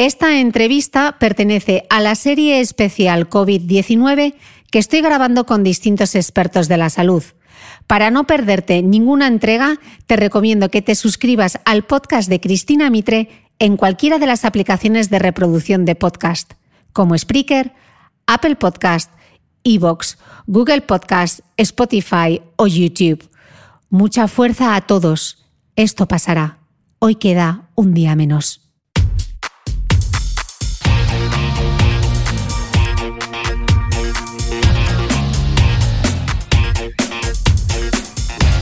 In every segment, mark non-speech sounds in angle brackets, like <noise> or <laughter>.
Esta entrevista pertenece a la serie especial COVID-19 que estoy grabando con distintos expertos de la salud. Para no perderte ninguna entrega, te recomiendo que te suscribas al podcast de Cristina Mitre en cualquiera de las aplicaciones de reproducción de podcast, como Spreaker, Apple Podcast, Evox, Google Podcast, Spotify o YouTube. Mucha fuerza a todos. Esto pasará. Hoy queda un día menos.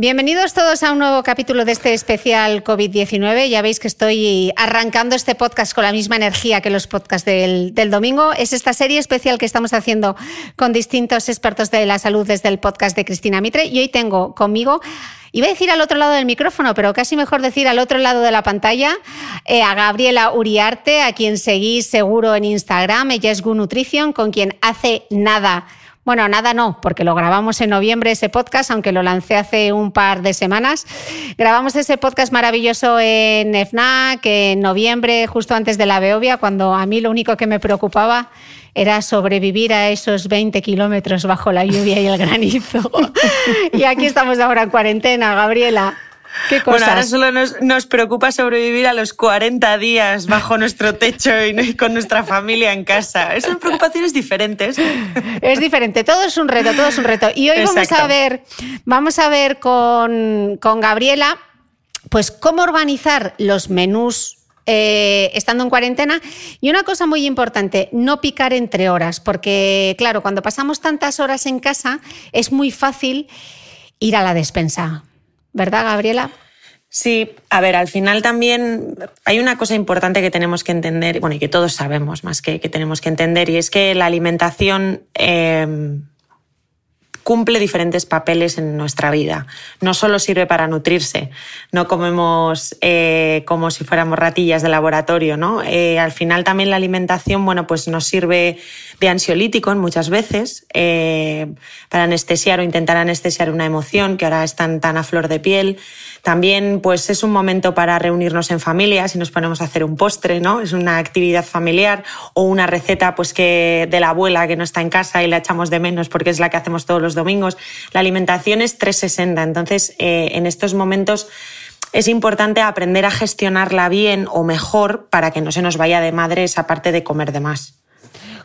Bienvenidos todos a un nuevo capítulo de este especial COVID-19. Ya veis que estoy arrancando este podcast con la misma energía que los podcasts del, domingo. Es esta serie especial que estamos haciendo con distintos expertos de la salud desde el podcast de Cristina Mitre. Y hoy tengo conmigo Iba a decir al otro lado del micrófono, pero casi mejor decir al otro lado de la pantalla, eh, a Gabriela Uriarte, a quien seguís seguro en Instagram. Ella es Gu Nutrition, con quien hace nada bueno, nada no, porque lo grabamos en noviembre ese podcast, aunque lo lancé hace un par de semanas. Grabamos ese podcast maravilloso en FNAC en noviembre, justo antes de la Beovia, cuando a mí lo único que me preocupaba era sobrevivir a esos 20 kilómetros bajo la lluvia y el <laughs> granizo. y aquí estamos ahora en cuarentena, Gabriela. ¿Qué cosas? Bueno, ahora solo nos, preocupa sobrevivir a los 40 días bajo nuestro techo y con nuestra familia en casa. Son preocupaciones diferentes. Es diferente, todo es un reto, todo es un reto. Y hoy vamos a ver, vamos a ver con, Gabriela, pues cómo organizar los menús eh, estando en cuarentena. Y una cosa muy importante, no picar entre horas, porque claro, cuando pasamos tantas horas en casa es muy fácil ir a la despensa. ¿Verdad, Gabriela? Sí, a ver, al final también hay una cosa importante que tenemos que entender, bueno, y que todos sabemos más que, que tenemos que entender, y es que la alimentación eh, cumple diferentes papeles en nuestra vida. No solo sirve para nutrirse, no comemos eh, como si fuéramos ratillas de laboratorio, ¿no? Eh, al final también la alimentación, bueno, pues nos sirve de ansiolítico muchas veces eh, para anestesiar o intentar anestesiar una emoción que ahora están tan a flor de piel. También pues es un momento para reunirnos en familia, si nos ponemos a hacer un postre, ¿no? Es una actividad familiar o una receta pues que de la abuela que no está en casa y la echamos de menos porque es la que hacemos todos los domingos. La alimentación es 360, entonces eh, en estos momentos es importante aprender a gestionarla bien o mejor para que no se nos vaya de madre esa parte de comer de más.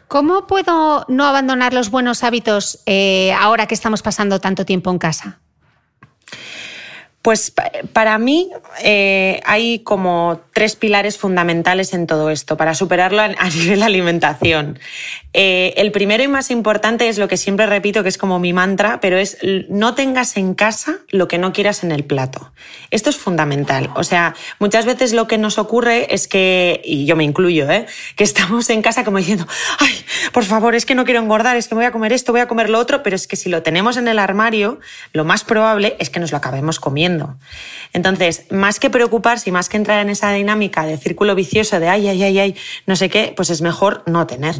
¿Cómo puedo no abandonar los buenos hábitos eh, ahora que estamos pasando tanto tiempo en casa? Pues para mí eh, hay como tres pilares fundamentales en todo esto para superarlo a, <laughs> nivel alimentación. Eh, el primero y más importante es lo que siempre repito, que es como mi mantra, pero es no tengas en casa lo que no quieras en el plato. Esto es fundamental. O sea, muchas veces lo que nos ocurre es que, y yo me incluyo, ¿eh? que estamos en casa como diciendo, ay, por favor, es que no quiero engordar, es que voy a comer esto, voy a comer lo otro, pero es que si lo tenemos en el armario, lo más probable es que nos lo acabemos comiendo. Entonces, más que preocuparse y más que entrar en esa dinámica de círculo vicioso de ay, ay, ay, ay, no sé qué, pues es mejor no tener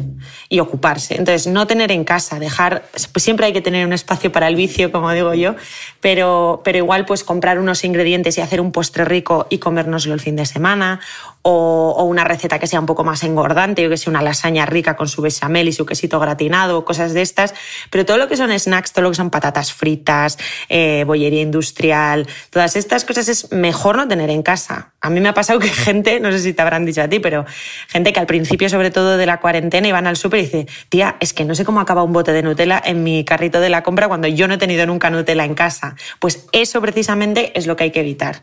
y ocuparse. Entonces, no tener en casa, dejar, pues siempre hay que tener un espacio para el vicio, como digo yo, pero, pero igual pues comprar unos ingredientes y hacer un postre rico y comérnoslo el fin de semana o, una receta que sea un poco más engordante, o que sea una lasaña rica con su bechamel y su quesito gratinado, cosas de estas. Pero todo lo que son snacks, todo lo que son patatas fritas, eh, bollería industrial, todas estas cosas es mejor no tener en casa. A mí me ha pasado que <laughs> gente, no sé si te habrán dicho a ti, pero gente que al principio, sobre todo de la cuarentena, iban al súper y dice, tía, es que no sé cómo acaba un bote de Nutella en mi carrito de la compra cuando yo no he tenido nunca Nutella en casa. Pues eso precisamente es lo que hay que evitar.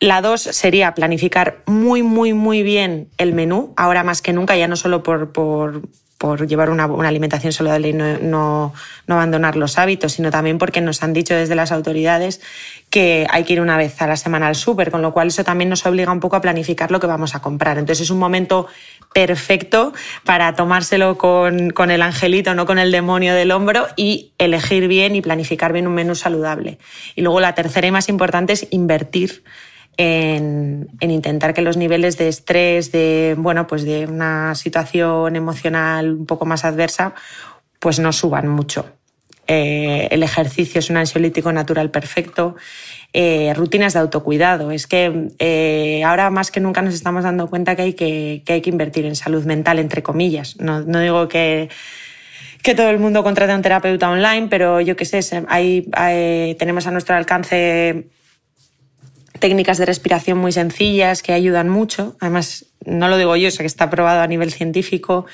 La dos sería planificar muy, muy, muy bien el menú, ahora más que nunca, ya no solo por, por, por llevar una, una, alimentación saludable y no, no, abandonar los hábitos, sino también porque nos han dicho desde las autoridades que hay que ir una vez a la semana al súper, con lo cual eso también nos obliga un poco a planificar lo que vamos a comprar. Entonces es un momento perfecto para tomárselo con, con el angelito, no con el demonio del hombro, y elegir bien y planificar bien un menú saludable. Y luego la tercera y más importante es invertir en, intentar que los niveles de estrés, de, bueno, pues de una situación emocional un poco más adversa, pues no suban mucho. Eh, el ejercicio es un ansiolítico natural perfecto. Eh, rutinas de autocuidado. Es que eh, ahora más que nunca nos estamos dando cuenta que hay que, hay que invertir en salud mental, entre comillas. No, digo que, que todo el mundo contrate a un terapeuta online, pero yo qué sé, tenemos a nuestro alcance técnicas de respiración muy sencillas que ayudan mucho. Además, no lo digo yo, sé que está probado a nivel científico.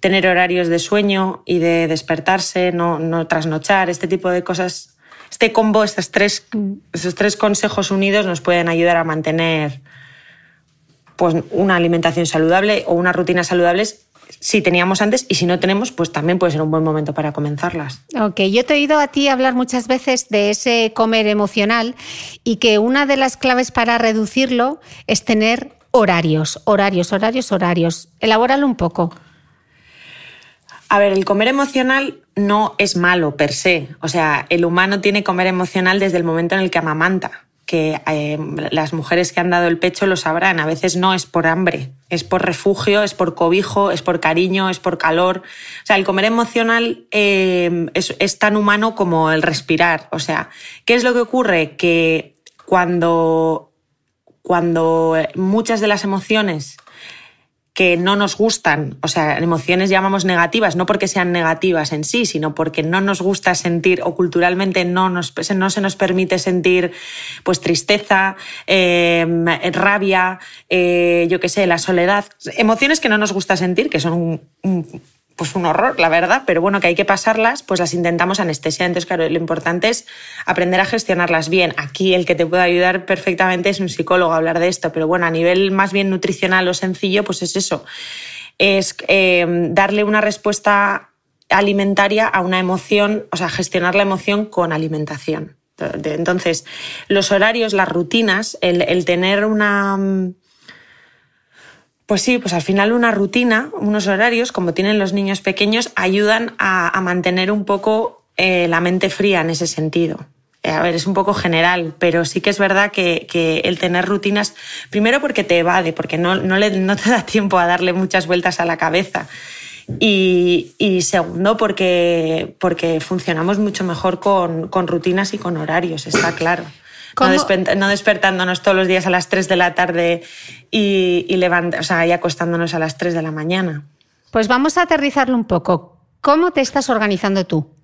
Tener horarios de sueño y de despertarse, no, no trasnochar, este tipo de cosas. Este combo, estos tres, estos tres consejos unidos nos pueden ayudar a mantener pues, una alimentación saludable o unas rutinas saludables si teníamos antes y si no tenemos, pues también puede ser un buen momento para comenzarlas. Ok, yo te he oído a ti hablar muchas veces de ese comer emocional y que una de las claves para reducirlo es tener horarios, horarios, horarios, horarios. Elabóralo un poco. A ver, el comer emocional no es malo per se. O sea, el humano tiene comer emocional desde el momento en el que amamanta que eh, las mujeres que han dado el pecho lo sabrán, a veces no es por hambre, es por refugio, es por cobijo, es por cariño, es por calor. O sea, el comer emocional eh, es, tan humano como el respirar. O sea, ¿qué es lo que ocurre? Que cuando, cuando muchas de las emociones que no nos gustan, o sea, emociones llamamos negativas, no porque sean negativas en sí, sino porque no nos gusta sentir o culturalmente no, nos, no se nos permite sentir pues tristeza, eh, rabia, eh, yo qué sé, la soledad, emociones que no nos gusta sentir, que son un pues un horror, la verdad, pero bueno, que hay que pasarlas, pues las intentamos anestesiar. Entonces, claro, lo importante es aprender a gestionarlas bien. Aquí el que te puede ayudar perfectamente es un psicólogo a hablar de esto, pero bueno, a nivel más bien nutricional o sencillo, pues es eso. Es eh, darle una respuesta alimentaria a una emoción, o sea, gestionar la emoción con alimentación. Entonces, los horarios, las rutinas, el tener una pues sí, pues al final una rutina, unos horarios, como tienen los niños pequeños, ayudan a, mantener un poco eh, la mente fría en ese sentido. Eh, a ver, es un poco general, pero sí que es verdad que, el tener rutinas, primero porque te evade, porque no, no, te da <laughs> tiempo a darle muchas vueltas a la cabeza. Y, segundo, porque, porque funcionamos mucho mejor con, con rutinas y con horarios, está claro. No, despertándonos todos los días a las 3 de la tarde y, y, o sea, y acostándonos a las 3 de la mañana. Pues vamos a aterrizarlo un poco. ¿Cómo te estás organizando tú?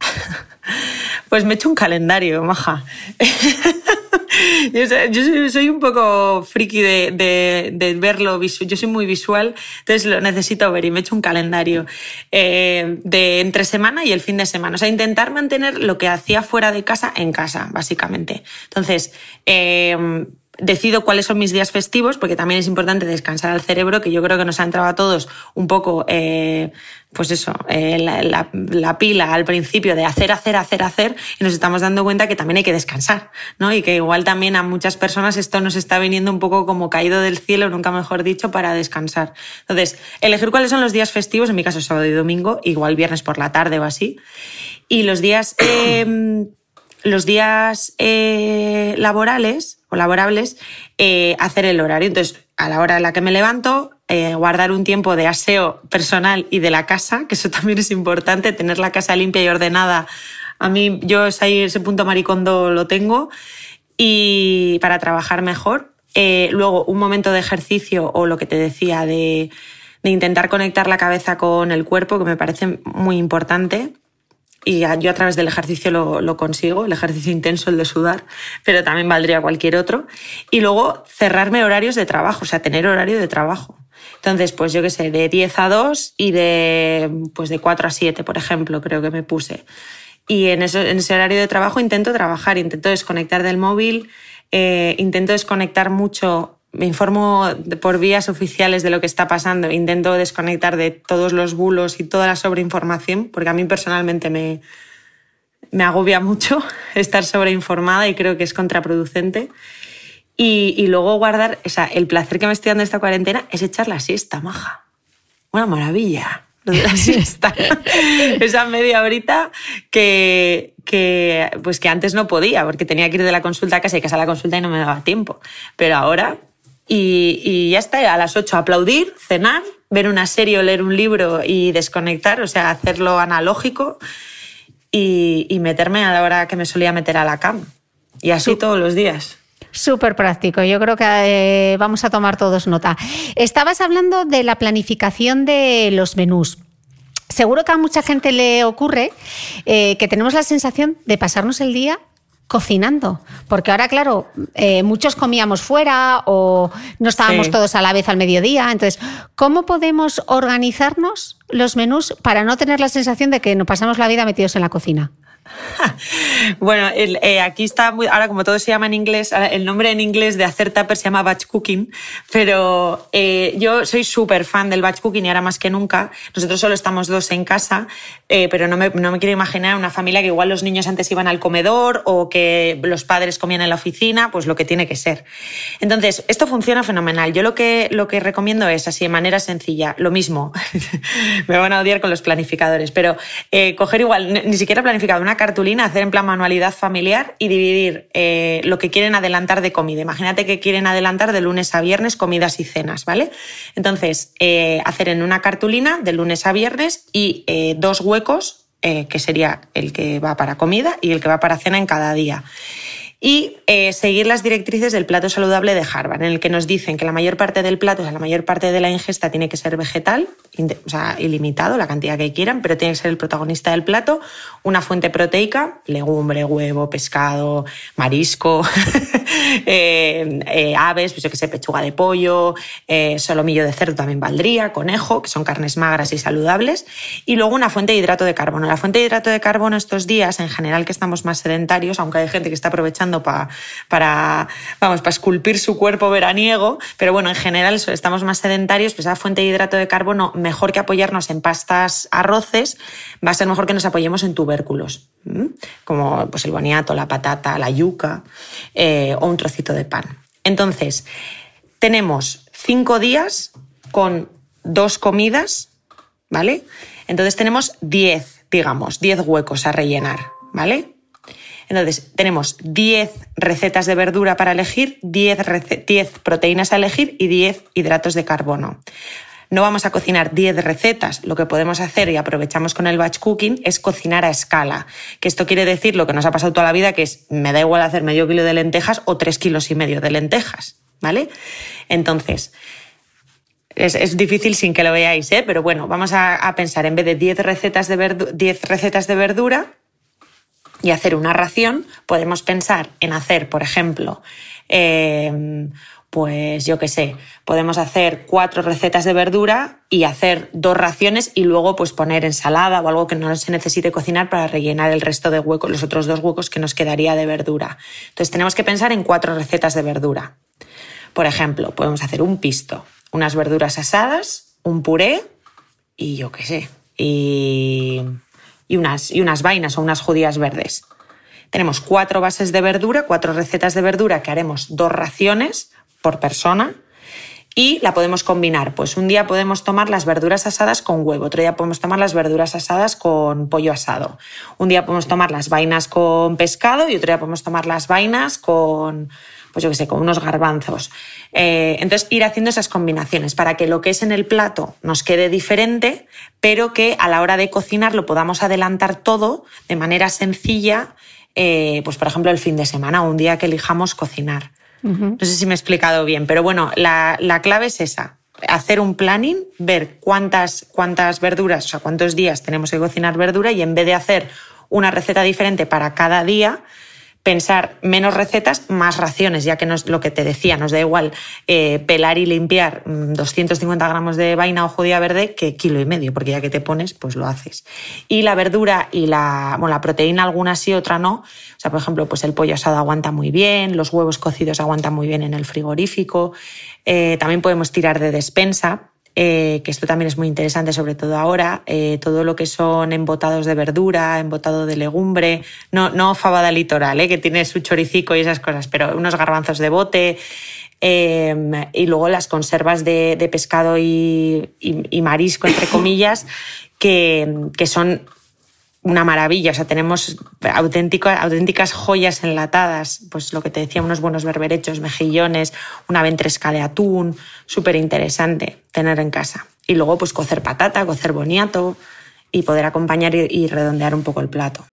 <laughs> pues me he hecho un calendario, maja. <laughs> <laughs> yo, soy, un poco friki de, verlo, yo soy muy visual, entonces lo necesito ver y me echo un calendario eh, de entre semana y el fin de semana. O sea, intentar mantener lo que hacía fuera de casa en casa, básicamente. Entonces, eh, decido cuáles son mis días festivos, porque también es importante descansar al cerebro, que yo creo que nos ha entrado a todos un poco, eh, pues eso, eh, la, pila al principio de hacer, hacer, hacer, hacer, y nos estamos dando cuenta que también hay que descansar, ¿no? Y que igual también a muchas personas esto nos está viniendo un poco como caído del cielo, nunca mejor dicho, para descansar. Entonces, elegir cuáles son los días festivos, en mi caso sábado y domingo, igual viernes por la tarde o así, y los días... Eh, los días laborales, laborables, eh, hacer el horario. Entonces, a la hora en la que me levanto, eh, guardar un tiempo de aseo personal y de la casa, que eso <laughs> también es importante, tener la casa limpia y ordenada. A mí, yo ese punto maricondo lo tengo y para trabajar mejor. Eh, luego, un momento de ejercicio o lo que te decía de, de intentar conectar la cabeza con el cuerpo, que me parece muy importante y yo a través del ejercicio lo, consigo, el ejercicio intenso, el de sudar, pero también valdría cualquier otro. Y luego cerrarme horarios de trabajo, o sea, tener horario de trabajo. Entonces, pues yo qué sé, de 10 a 2 y de, pues de 4 a 7, por ejemplo, creo que me puse. Y en, eso, en ese horario de trabajo intento trabajar, intento desconectar del móvil, eh, intento desconectar mucho me informo por vías oficiales de lo que está pasando, intento desconectar de todos los bulos y toda la sobreinformación, porque a mí personalmente me, me agobia mucho <laughs> estar sobreinformada y creo que es contraproducente. Y, y luego guardar, o sea, el placer que me estoy dando esta cuarentena es echar la siesta, maja. Una maravilla la <laughs> siesta. <laughs> Esa media horita que, que, pues que antes no podía, porque tenía que ir de la consulta a casa y casa a la consulta y no me daba tiempo. Pero ahora y, ya está, a las 8 aplaudir, cenar, ver una serie o leer un libro y desconectar, o sea, hacerlo analógico y, meterme a la hora que me solía meter a la cama. Y así todos los días. Súper práctico, yo creo que eh, vamos a tomar todos nota. Estabas hablando de la planificación de los menús. Seguro que a mucha gente le ocurre eh, que tenemos la sensación de pasarnos el día cocinando. Porque ahora, claro, eh, muchos comíamos fuera o no estábamos todos a la vez al mediodía. Entonces, ¿cómo podemos organizarnos los menús para no tener la sensación de que nos pasamos la vida metidos en la cocina? <laughs> Bueno, eh, aquí está, ahora como todo se llama en inglés, el nombre en inglés de hacer tupper se llama batch cooking, pero eh, yo soy súper fan del batch cooking y ahora más que nunca. Nosotros solo estamos dos en casa, eh, pero no me, no me, quiero imaginar una familia que igual los niños antes iban al comedor o que los padres comían en la oficina, pues lo que tiene que ser. Entonces, esto funciona fenomenal. Yo lo que, lo que recomiendo es, así de manera sencilla, lo mismo. <laughs> me van a odiar con los planificadores, pero coger igual, ni siquiera planificado, una cartulina, hacer en plan manualidad familiar y dividir eh, lo que quieren adelantar de comida. Imagínate que quieren adelantar de lunes a viernes comidas y cenas, ¿vale? Entonces, eh, hacer en una cartulina de lunes a viernes y eh, dos huecos, que sería el que va para comida y el que va para cena en cada día y seguir las directrices del plato saludable de Harvard, en el que nos dicen que la mayor parte del plato, o sea, la mayor parte de la ingesta tiene que ser vegetal, o sea, ilimitado, la cantidad que quieran, pero tiene que ser el protagonista del plato, una fuente proteica, legumbre, huevo, pescado, marisco, <laughs> eh, eh, aves, pues yo que sé, pechuga de pollo, eh, solomillo de cerdo también valdría, conejo, que son carnes magras y saludables, y luego una fuente de hidrato de carbono. La fuente de hidrato de carbono estos días, en general que estamos más sedentarios, aunque hay gente que está aprovechando para, vamos, para esculpir su cuerpo veraniego, pero bueno, en general estamos más sedentarios, pues esa fuente de hidrato de carbono mejor que apoyarnos en pastas arroces, va a ser mejor que nos apoyemos en tubérculos, como pues, el boniato, la patata, la yuca eh, o un trocito de pan. Entonces, tenemos cinco días con dos comidas, ¿vale? Entonces tenemos diez, digamos, diez huecos a rellenar, ¿vale? Entonces, tenemos 10 recetas de verdura para elegir, 10, 10, proteínas a elegir y 10 hidratos de carbono no vamos a cocinar 10 recetas. Lo que podemos hacer y aprovechamos con el batch cooking es cocinar a escala. Que esto quiere decir lo que nos ha pasado toda la vida, que es me da igual hacer medio kilo de lentejas o tres kilos y medio de lentejas. ¿Vale? Entonces, es, difícil sin que lo veáis, ¿eh? pero bueno, vamos a, pensar en vez de 10 recetas de, 10 recetas de verdura, y hacer una ración, podemos pensar en hacer, por ejemplo, em, pues yo qué sé, podemos hacer cuatro recetas de verdura y hacer dos raciones y luego pues poner ensalada o algo que no se necesite cocinar para rellenar el resto de huecos, los otros dos huecos que nos quedaría de verdura. Entonces tenemos que pensar en cuatro recetas de verdura. Por ejemplo, podemos hacer un pisto, unas verduras asadas, un puré y yo qué sé, y, y, unas, y unas vainas o unas judías verdes. Tenemos cuatro bases de verdura, cuatro recetas de verdura que haremos dos raciones por persona y la podemos combinar. Pues un día podemos tomar las verduras asadas con huevo, otro día podemos tomar las verduras asadas con pollo asado, un día podemos tomar las vainas con pescado y otro día podemos tomar las vainas con, pues yo qué sé, con unos garbanzos. Eh, entonces, ir haciendo esas combinaciones para que lo que es en el plato nos quede diferente, pero que a la hora de cocinar lo podamos adelantar todo de manera sencilla, eh, pues por ejemplo el fin de semana o un día que elijamos cocinar. No sé si me he explicado bien, pero bueno, la, clave es esa. Hacer un planning, ver cuántas, cuántas verduras, o sea, cuántos días tenemos que cocinar verdura y en vez de hacer una receta diferente para cada día, pensar menos recetas, más raciones, ya que nos, lo que te decía, nos da igual eh, pelar y limpiar 250 mm, gramos de vaina o judía verde que kilo y medio, porque ya que te pones, pues lo haces. Y la verdura y la, bueno, la proteína alguna sí, otra no. O sea, por ejemplo, pues el pollo asado aguanta muy bien, los huevos cocidos aguantan muy bien en el frigorífico. Eh, también podemos tirar de despensa, eh, que esto también es muy interesante, sobre todo ahora, eh, todo lo que son embotados de verdura, embotado de legumbre, no, no fabada litoral, eh, que tiene su choricico y esas cosas, pero unos garbanzos de bote, y luego las conservas de, pescado y, marisco, entre <coughs> comillas, que, que son una maravilla. O sea, tenemos auténticas joyas enlatadas. Pues lo que te decía, unos buenos berberechos, mejillones, una ventresca de atún. Súper interesante tener en casa. Y luego, pues cocer patata, cocer boniato y poder acompañar y redondear un poco el plato.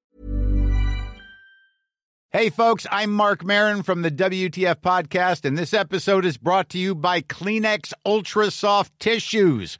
Hey, folks, I'm Mark Marin from the WTF Podcast, and this episode is brought to you by Kleenex Ultra Soft Tissues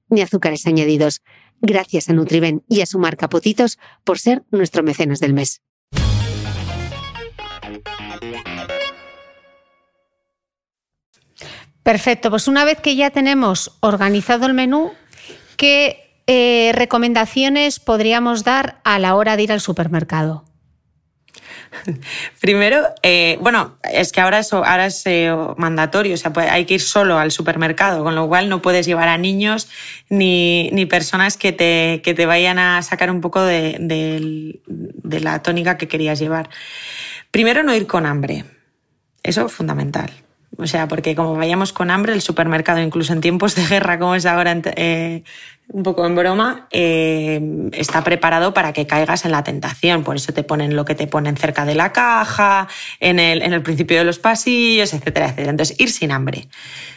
ni azúcares añadidos. Gracias a Nutriben y a su marca por ser nuestro mecenas del mes. Perfecto, pues una vez que ya tenemos organizado el menú, ¿qué eh, recomendaciones podríamos dar a la hora de ir al supermercado? <laughs> Primero, eh, bueno, es que ahora es, ahora es eh, mandatorio, o sea, hay que ir solo al supermercado, con lo cual no puedes llevar a niños ni, ni personas que te, que te, vayan a sacar un poco de, de la tónica que querías llevar. Primero, no ir con hambre. Eso es fundamental. O sea, porque como vayamos con hambre, el supermercado, incluso en tiempos de guerra como es ahora, eh, un poco en broma, eh, está preparado para que caigas en la tentación. Por eso te ponen lo que te ponen cerca de la caja, en el, principio de los pasillos, etcétera, etcétera. Entonces, ir sin hambre.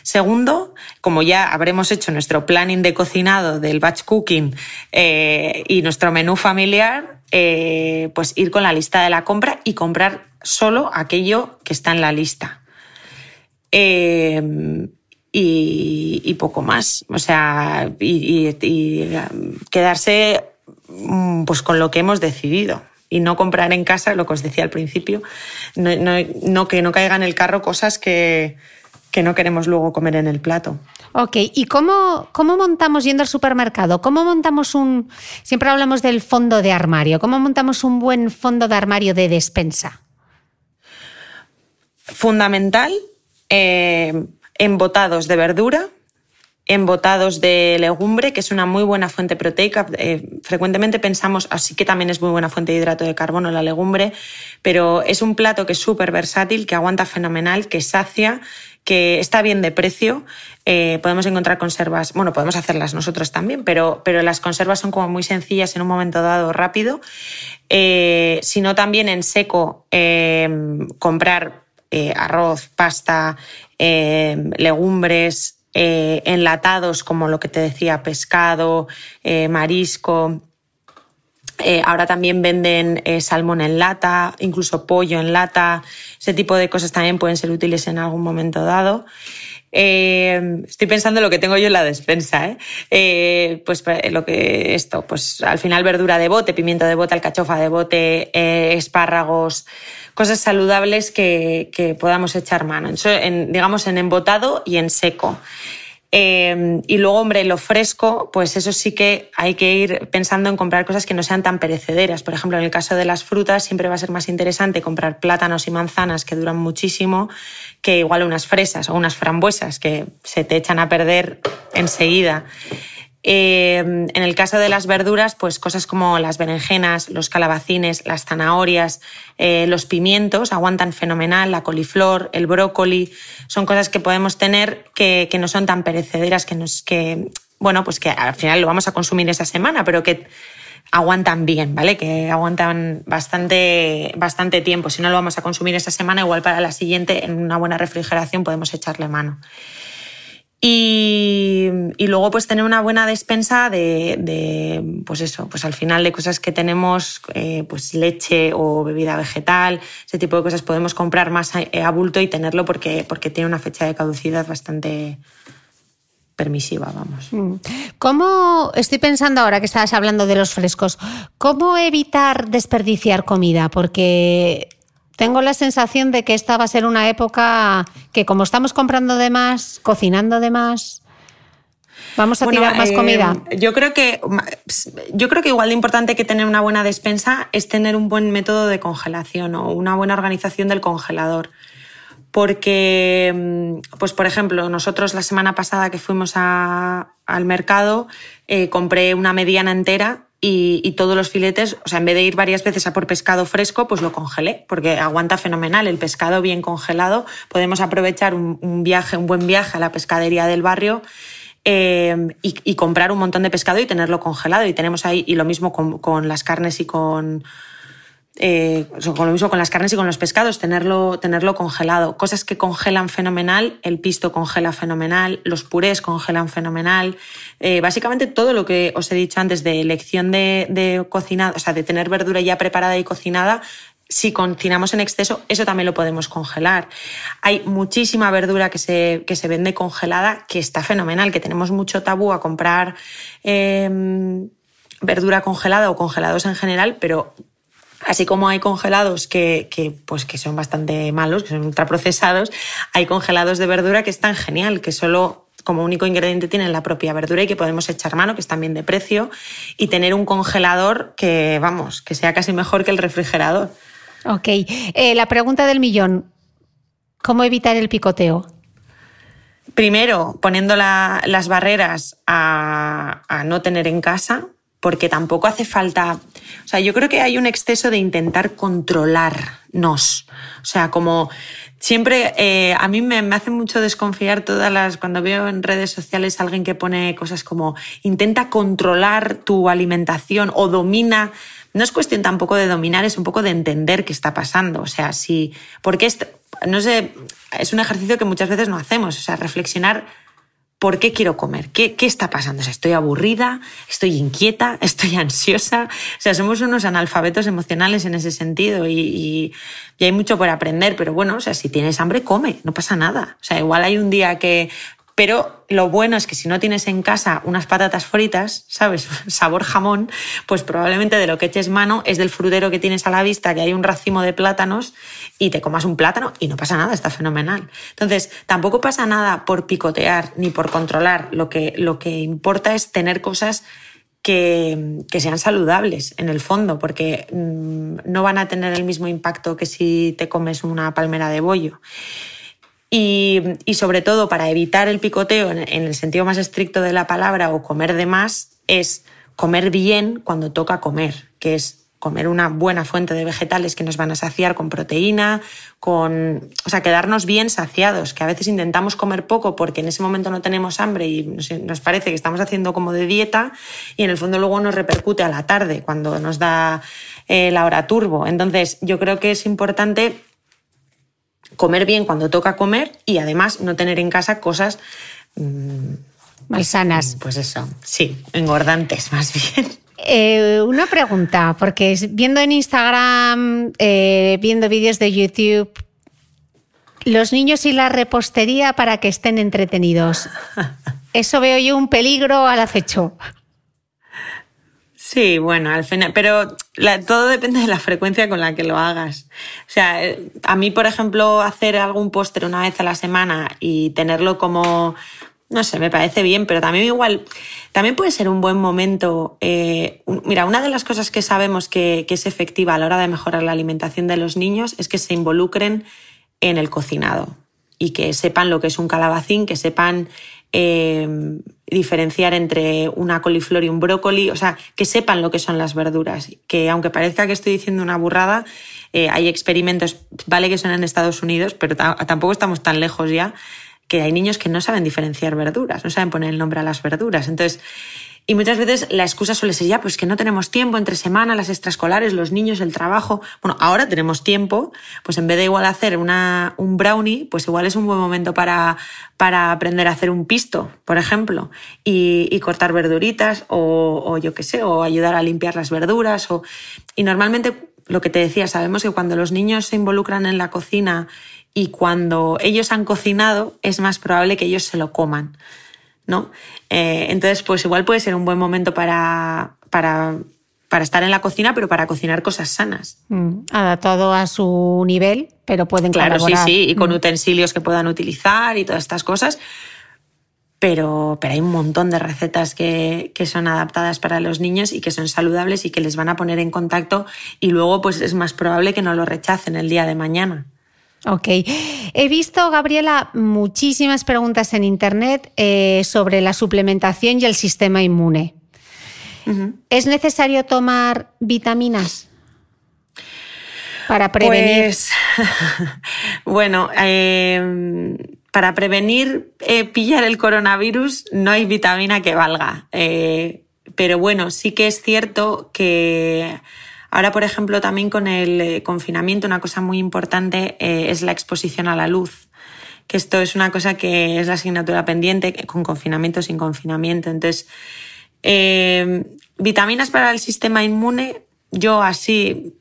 Segundo, como ya habremos hecho nuestro planning de cocinado del batch cooking eh, y nuestro menú familiar, pues ir con la lista de la compra y comprar solo aquello que está en la lista. Em, y, poco más. O sea, y, em, quedarse mm, pues, con lo que hemos decidido y no comprar en casa, lo que os decía al principio, no, que no caigan en el carro cosas que, no queremos luego comer en el plato. Ok, ¿y cómo, cómo montamos yendo al supermercado? ¿Cómo montamos un... Siempre hablamos del fondo de armario. ¿Cómo montamos un buen fondo de armario de despensa? Fundamental eh, embotados de verdura, embotados de legumbre, que es una muy buena fuente proteica. Eh, frecuentemente pensamos, así que también es muy buena fuente de hidrato de carbono la legumbre, pero es un plato que es súper versátil, que aguanta fenomenal, que sacia, que está bien de precio. Eh, podemos encontrar conservas, bueno, podemos hacerlas nosotros también, pero, pero las conservas son como muy sencillas en un momento dado rápido. sino también en seco, comprar eh, arroz, pasta, eh, legumbres, eh, enlatados como lo que te decía, pescado, marisco. ahora también venden salmón en lata, incluso pollo en lata. Ese tipo de cosas también pueden ser útiles en algún momento dado. Estoy pensando en lo que tengo yo en la despensa. pues lo que esto, pues al final verdura de bote, pimiento de bote, alcachofa de bote, espárragos, cosas saludables que, podamos echar mano, en, digamos en embotado y en seco. Eh, y luego, hombre, lo fresco, pues eso sí que hay que ir pensando en comprar cosas que no sean tan perecederas. Por ejemplo, en el caso de las frutas, siempre va a ser más interesante comprar plátanos y manzanas que duran muchísimo que igual unas fresas o unas frambuesas que se te echan a perder enseguida. Em, en el caso de las verduras, pues cosas como las berenjenas, los calabacines, las zanahorias, eh, los pimientos aguantan fenomenal, la coliflor, el brócoli, son cosas que podemos tener que, no son tan perecederas, que nos, que, bueno, pues que al final lo vamos a consumir esa semana, pero que aguantan bien, ¿vale? Que aguantan bastante, bastante tiempo. Si no lo vamos a consumir esa semana, igual para la siguiente, en una buena refrigeración podemos echarle mano. Y, luego pues tener una buena despensa de, pues eso, pues al final de cosas que tenemos, eh, pues leche o bebida vegetal, ese tipo de cosas podemos comprar más a, a, bulto y tenerlo porque, porque tiene una fecha de caducidad bastante permisiva, vamos. Mm. ¿Cómo, estoy pensando ahora que estabas hablando de los frescos, cómo evitar desperdiciar comida? Porque tengo la sensación de que esta va a ser una época que como estamos comprando de más, cocinando de más, vamos a tirar más comida. Eh, yo creo que yo creo que igual de importante que tener una buena despensa es tener un buen método de congelación o una buena organización del congelador. Porque, mm, pues por ejemplo, nosotros la semana pasada que fuimos al mercado, eh, compré una mediana entera y, todos los filetes, o sea, en vez de ir varias veces a por pescado fresco, pues lo congelé, porque aguanta fenomenal. El pescado bien congelado, podemos aprovechar un, viaje, un buen viaje a la pescadería del barrio eh, y, comprar un montón de pescado y tenerlo congelado. Y tenemos ahí, y lo mismo con las carnes y con, eh, con lo mismo con las carnes y con los pescados, tenerlo, tenerlo congelado. Cosas que congelan fenomenal, el pisto congela fenomenal, los purés congelan fenomenal. Eh, básicamente todo lo que os he dicho antes de elección de, de o sea, de tener verdura ya preparada y cocinada, si cocinamos en exceso, eso también lo podemos congelar. Hay muchísima verdura que se, que se vende congelada que está fenomenal, que tenemos mucho tabú a comprar em, verdura congelada o congelados en general, pero Así como hay congelados que, pues que son bastante malos, que son ultraprocesados, hay congelados de verdura que están genial, que solo como único ingrediente tienen la propia verdura y que podemos echar mano, que están bien de precio, y tener un congelador que, vamos, que sea casi mejor que el refrigerador. Ok. Eh, la pregunta del millón. ¿Cómo evitar el picoteo? Primero, poniendo las barreras a, a no tener en casa, porque tampoco hace falta, o sea, yo creo que hay un exceso de intentar controlarnos, o sea, como siempre eh, a mí me, me, hace mucho desconfiar todas las cuando veo en redes sociales a alguien que pone cosas como intenta controlar tu alimentación o domina no es cuestión tampoco de dominar, es un poco de entender qué está pasando. O sea, si. Porque es, no sé, es un ejercicio que muchas veces no hacemos. O sea, reflexionar por qué quiero comer, qué, qué está pasando. O sea, estoy aburrida, estoy inquieta, <laughs> estoy ansiosa. O sea, somos unos analfabetos emocionales en ese sentido y, y, y hay mucho por aprender. Pero bueno, o sea, si tienes hambre, come, no pasa nada. O sea, igual hay un día que pero lo bueno es que si no tienes en casa unas patatas fritas, ¿sabes? <laughs> Sabor jamón, pues probablemente de lo que eches mano es del frutero que tienes a la vista, que hay un racimo de plátanos y te comas un plátano y no pasa nada, está fenomenal. Entonces, tampoco pasa nada por picotear ni por controlar. Lo que, lo que importa es tener cosas que, que, sean saludables en el fondo, porque mmm, no van a tener el mismo impacto que si te comes una palmera de bollo. Y, sobre todo para evitar el picoteo en, en, el sentido más estricto de la palabra o comer de más, es comer bien cuando toca comer, que es comer una buena fuente de vegetales que nos van a saciar con proteína, con, o sea, quedarnos bien saciados, que a veces intentamos comer poco porque en ese momento no tenemos hambre y nos parece que estamos haciendo como de dieta y en el fondo luego nos repercute a la tarde cuando nos da eh, la hora turbo. Entonces, yo creo que es importante comer bien cuando toca comer y además no tener en casa cosas mmm, malsanas. Pues eso, sí, engordantes <laughs> más bien. Eh, una pregunta, porque viendo en Instagram, eh, viendo vídeos de YouTube, los niños y la repostería para que estén entretenidos. <laughs> Eso veo yo un peligro al acecho. Sí, bueno, al final, pero todo depende de la frecuencia con la que lo hagas. O sea, a mí, por ejemplo, hacer algún póster una vez a la semana y tenerlo como, no sé, me parece bien, pero también igual, también puede ser un buen momento. Eh, mira, una de las cosas que sabemos que, que es efectiva a la hora de mejorar la alimentación de los niños es que se involucren en el cocinado y que sepan lo que es un calabacín, que sepan eh, diferenciar entre una coliflor y un brócoli, o sea, que sepan lo que son las verduras, que aunque parezca que estoy diciendo una burrada, eh, hay experimentos, vale que son en Estados Unidos, pero tampoco estamos tan lejos ya, que hay niños que no saben diferenciar verduras, no saben poner el nombre a las verduras. Entonces, y muchas veces la excusa suele ser ya, pues que no tenemos tiempo entre semana, las extraescolares, los niños, el trabajo. Bueno, ahora tenemos tiempo, pues en vez de igual hacer una, un brownie, pues igual es un buen momento para, para aprender a hacer un pisto, por ejemplo, y, y cortar verduritas o, o yo qué sé, o ayudar a limpiar las verduras. O... Y normalmente, lo que te decía, sabemos que cuando los niños se involucran en la cocina y cuando ellos han cocinado, es más probable que ellos se lo coman. ¿No? Eh, entonces, pues igual puede ser un buen momento para, para, para, estar en la cocina, pero para cocinar cosas sanas. Mm, adaptado a su nivel, pero pueden Claro, colaborar. sí, sí, y con mm. utensilios que puedan utilizar y todas estas cosas. Pero, pero hay un montón de recetas que, que, son adaptadas para los niños y que son saludables y que les van a poner en contacto y luego pues es más probable que no lo rechacen el día de mañana. Ok. He visto, Gabriela, muchísimas preguntas en Internet eh, sobre la suplementación y el sistema inmune. Uh -huh. ¿Es necesario tomar vitaminas para prevenir? Pues, <laughs> bueno, eh, para prevenir eh, pillar el coronavirus no hay vitamina que valga. Eh, pero bueno, sí que es cierto que Ahora, por ejemplo, también con el eh, confinamiento, una cosa muy importante eh, es la exposición a la luz. Que esto es una cosa que es la asignatura pendiente, con confinamiento, sin confinamiento. Entonces, eh, vitaminas para el sistema inmune, yo así,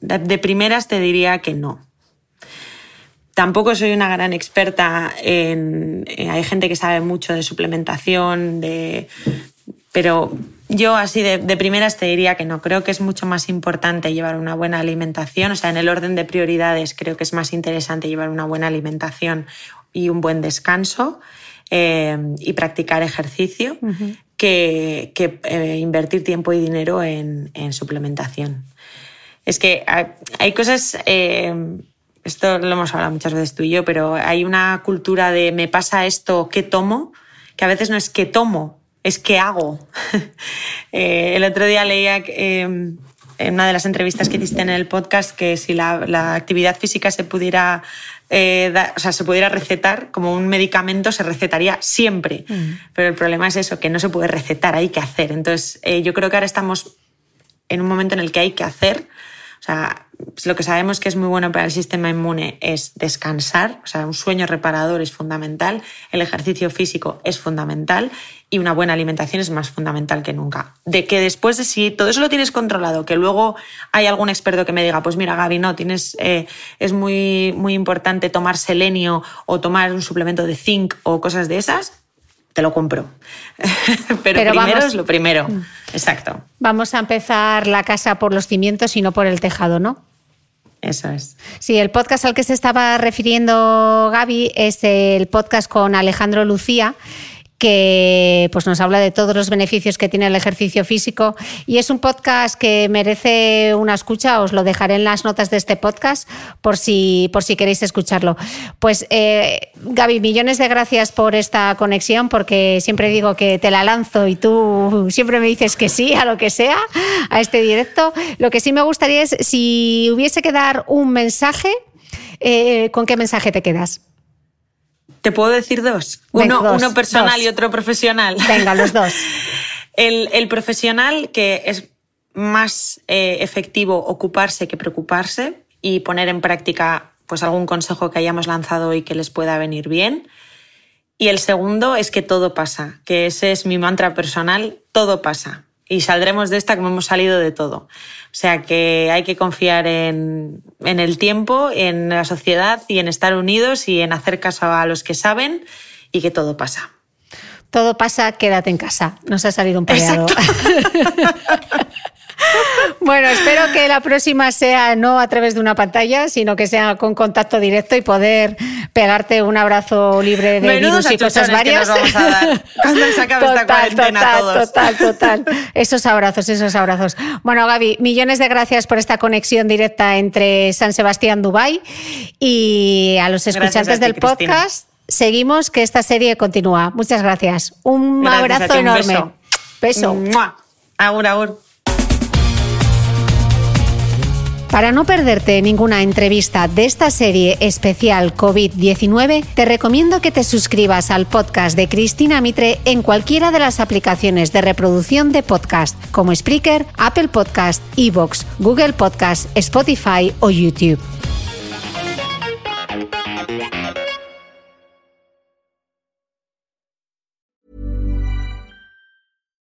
de, de primeras te diría que no. Tampoco soy una gran experta en. Hay gente que sabe mucho de suplementación, de, pero yo así de, de, primeras te diría que no. Creo que es mucho más importante llevar una buena alimentación. O sea, en el orden de prioridades creo que es más interesante llevar una buena alimentación y un buen descanso eh, y practicar ejercicio uh -huh. que, que eh, invertir tiempo y dinero en, en, suplementación. Es que hay, hay cosas... Eh, esto lo hemos hablado muchas veces tú y yo, pero hay una cultura de me pasa esto, ¿qué tomo? Que a veces no es qué tomo, es qué hago. <laughs> Eh, el otro día leía eh, en una de las entrevistas que hiciste en el podcast que si la, actividad física se pudiera, eh, o sea, se pudiera recetar como un medicamento, se recetaría siempre. Mm. Pero el problema es eso, que no se puede recetar, hay que hacer. Entonces, yo creo que ahora estamos en un momento en el que hay que hacer. O sea, lo que sabemos que es muy bueno para el sistema inmune es descansar, o sea, un sueño reparador es fundamental, el ejercicio físico es fundamental y una buena alimentación es más fundamental que nunca. De que después de si todo eso lo tienes controlado, que luego hay algún experto que me diga, pues mira, Gaby, no, tienes, eh, es muy, muy importante tomar selenio o tomar un suplemento de zinc o cosas de esas, te lo compro. <laughs> Pero, primero es lo primero. Mm. Exacto. Vamos a empezar la casa por los cimientos y no por el tejado, ¿no? Eso es. Sí, el podcast al que se estaba refiriendo Gaby es el podcast con Alejandro Lucía que pues nos habla de todos los beneficios que tiene el ejercicio físico y es un podcast que merece una escucha, os lo dejaré en las notas de este podcast por si, por si queréis escucharlo. Pues eh, Gaby, millones de gracias por esta conexión porque siempre digo que te la lanzo y tú siempre me dices que sí a lo que sea, a este directo. Lo que sí me gustaría es si hubiese que dar un mensaje, eh, ¿con qué mensaje te quedas? ¿Te puedo decir dos? uno, uno, personal y otro profesional. Venga, los dos. <laughs> el, profesional, que es más eh, efectivo ocuparse que preocuparse y poner en práctica pues algún consejo que hayamos lanzado y que les pueda venir bien. Y el segundo es que todo pasa, que ese es mi mantra personal, todo pasa y saldremos de esta como hemos salido de todo. O sea que hay que confiar en, el tiempo, en la sociedad y en estar unidos y en hacer caso a los que saben y que todo pasa. Todo pasa, quédate en casa. Nos ha salido un peleado. <laughs> Bueno, espero que la próxima sea no a través de una pantalla, sino que sea con contacto directo y poder pegarte un abrazo libre de virus y cosas varias. vamos a dar <laughs> cuando se acabe esta cuarentena total, todos. Total, total. Esos abrazos, esos abrazos. Bueno, Gaby, millones de gracias por esta conexión directa entre San Sebastián, Dubai y a los escuchantes del podcast. Seguimos que esta serie continúa. Muchas gracias. Un abrazo enorme. beso. beso. Agur, agur. Para no perderte ninguna entrevista de esta serie especial COVID-19, te recomiendo que te suscribas al podcast de Cristina Mitre en cualquiera de las aplicaciones de reproducción de podcast, como Spreaker, Apple Podcast, Evox, Google Podcast, Spotify o YouTube.